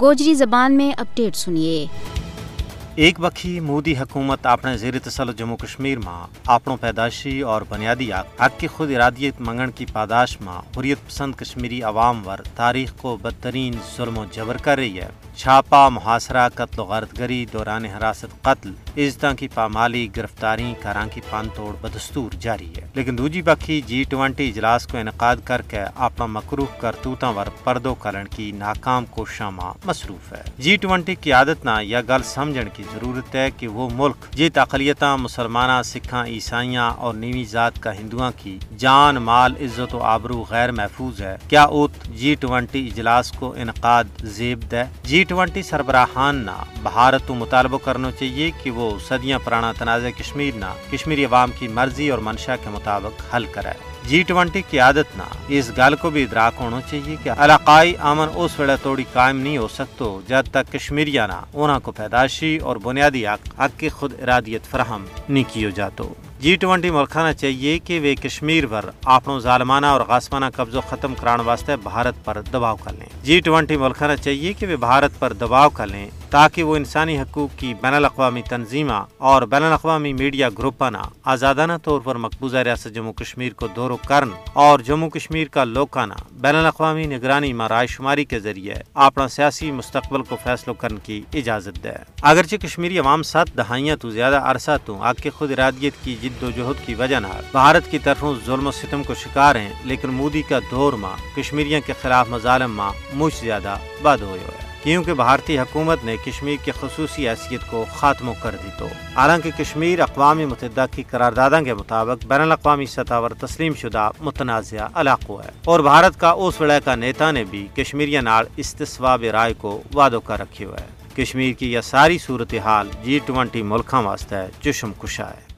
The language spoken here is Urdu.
گوجری زبان میں اپڈیٹ سنیے۔ ایک وقی مودی حکومت اپنے زیر تسلط جموں کشمیر ماں اپنوں پیدائشی اور بنیادی حق کی خود ارادیت منگن کی پاداش ماں حریت پسند کشمیری عوام ور تاریخ کو بدترین ظلم و جبر کر رہی ہے۔ چھاپا محاصرہ، قتل و غارت گری دوران حراست، قتل عزتہ کی پامالی، گرفتاری کاران کی پان توڑ بدستور جاری ہے۔ لیکن دوجی بکھی جی ٹوینٹی اجلاس کو انعقاد کر کے اپنا مقروف کرتوتاں ور پردو کرن کی ناکام کوشاں ماں مصروف ہے۔ جی ٹوینٹی کی عادت نہ یا گل سمجھن کی ضرورت ہے کہ وہ ملک جی تقلیتاں مسلمانہ سکھاں، عیسائیاں اور نیوی ذات کا ہندوؤں کی جان، مال، عزت و آبرو غیر محفوظ ہے۔ کیا اوت جی ٹوینٹی اجلاس کو انعقاد زیب دے؟ جی جی ٹوینٹی سربراہان نا بھارت تو مطالبہ کرنا چاہیے کہ وہ صدیاں پرانا تنازع کشمیر نہ کشمیری عوام کی مرضی اور منشا کے مطابق حل کرے۔ جی ٹوینٹی کی عادت نہ اس گل کو بھی ادراک ہونا چاہیے کہ علاقائی امن اس ویلا توڑی قائم نہیں ہو سکتو جب تک کشمیریاں نہ کو پیدائشی اور بنیادی حق حق کی خود ارادیت فراہم نہیں کیو جاتو۔ جی ٹوینٹی ملکانہ چاہیے کہ وہ کشمیر پر اپنوں ظالمانہ اور غاسمانہ قبضوں ختم کران واسطے بھارت پر دباؤ کر لیں۔ جی ٹوینٹی ملکانہ چاہیے کہ وہ بھارت پر دباؤ کر لیں تاکہ وہ انسانی حقوق کی بین الاقوامی تنظیمہ اور بین الاقوامی میڈیا گروپانہ آزادانہ طور پر مقبوضہ ریاست جموں کشمیر کو دورو کرن اور جموں کشمیر کا لوکانہ بین الاقوامی نگرانی میں رائے شماری کے ذریعے اپنا سیاسی مستقبل کو فیصلو کرن کی اجازت دے۔ اگرچہ کشمیری عوام سات دہائیاں تو زیادہ عرصہ تو آگ کے خود ارادیت کی جد جد و جہد کی وجہ نہ بھارت کی طرفوں ظلم و ستم کو شکار ہیں، لیکن مودی کا دور ماں کشمیریوں کے خلاف مظالم ماں، مجھ زیادہ بد ہوئے ہوئے کیونکہ بھارتی حکومت نے کشمیر کی خصوصی حیثیت کو خاتم کر دی تو۔ حالانکہ کشمیر اقوام متحدہ کی قراردادوں کے مطابق بین الاقوامی سطح پر تسلیم شدہ متنازعہ علاقہ ہے۔ اور بھارت کا اس وڑے کا نیتا نے بھی کشمیری نال استثواب رائے کو وعدو کا رکھی ہوئے کشمیر کی یہ ساری صورتحال جی ٹوینٹی ملکوں واسطے چشم کشا ہے۔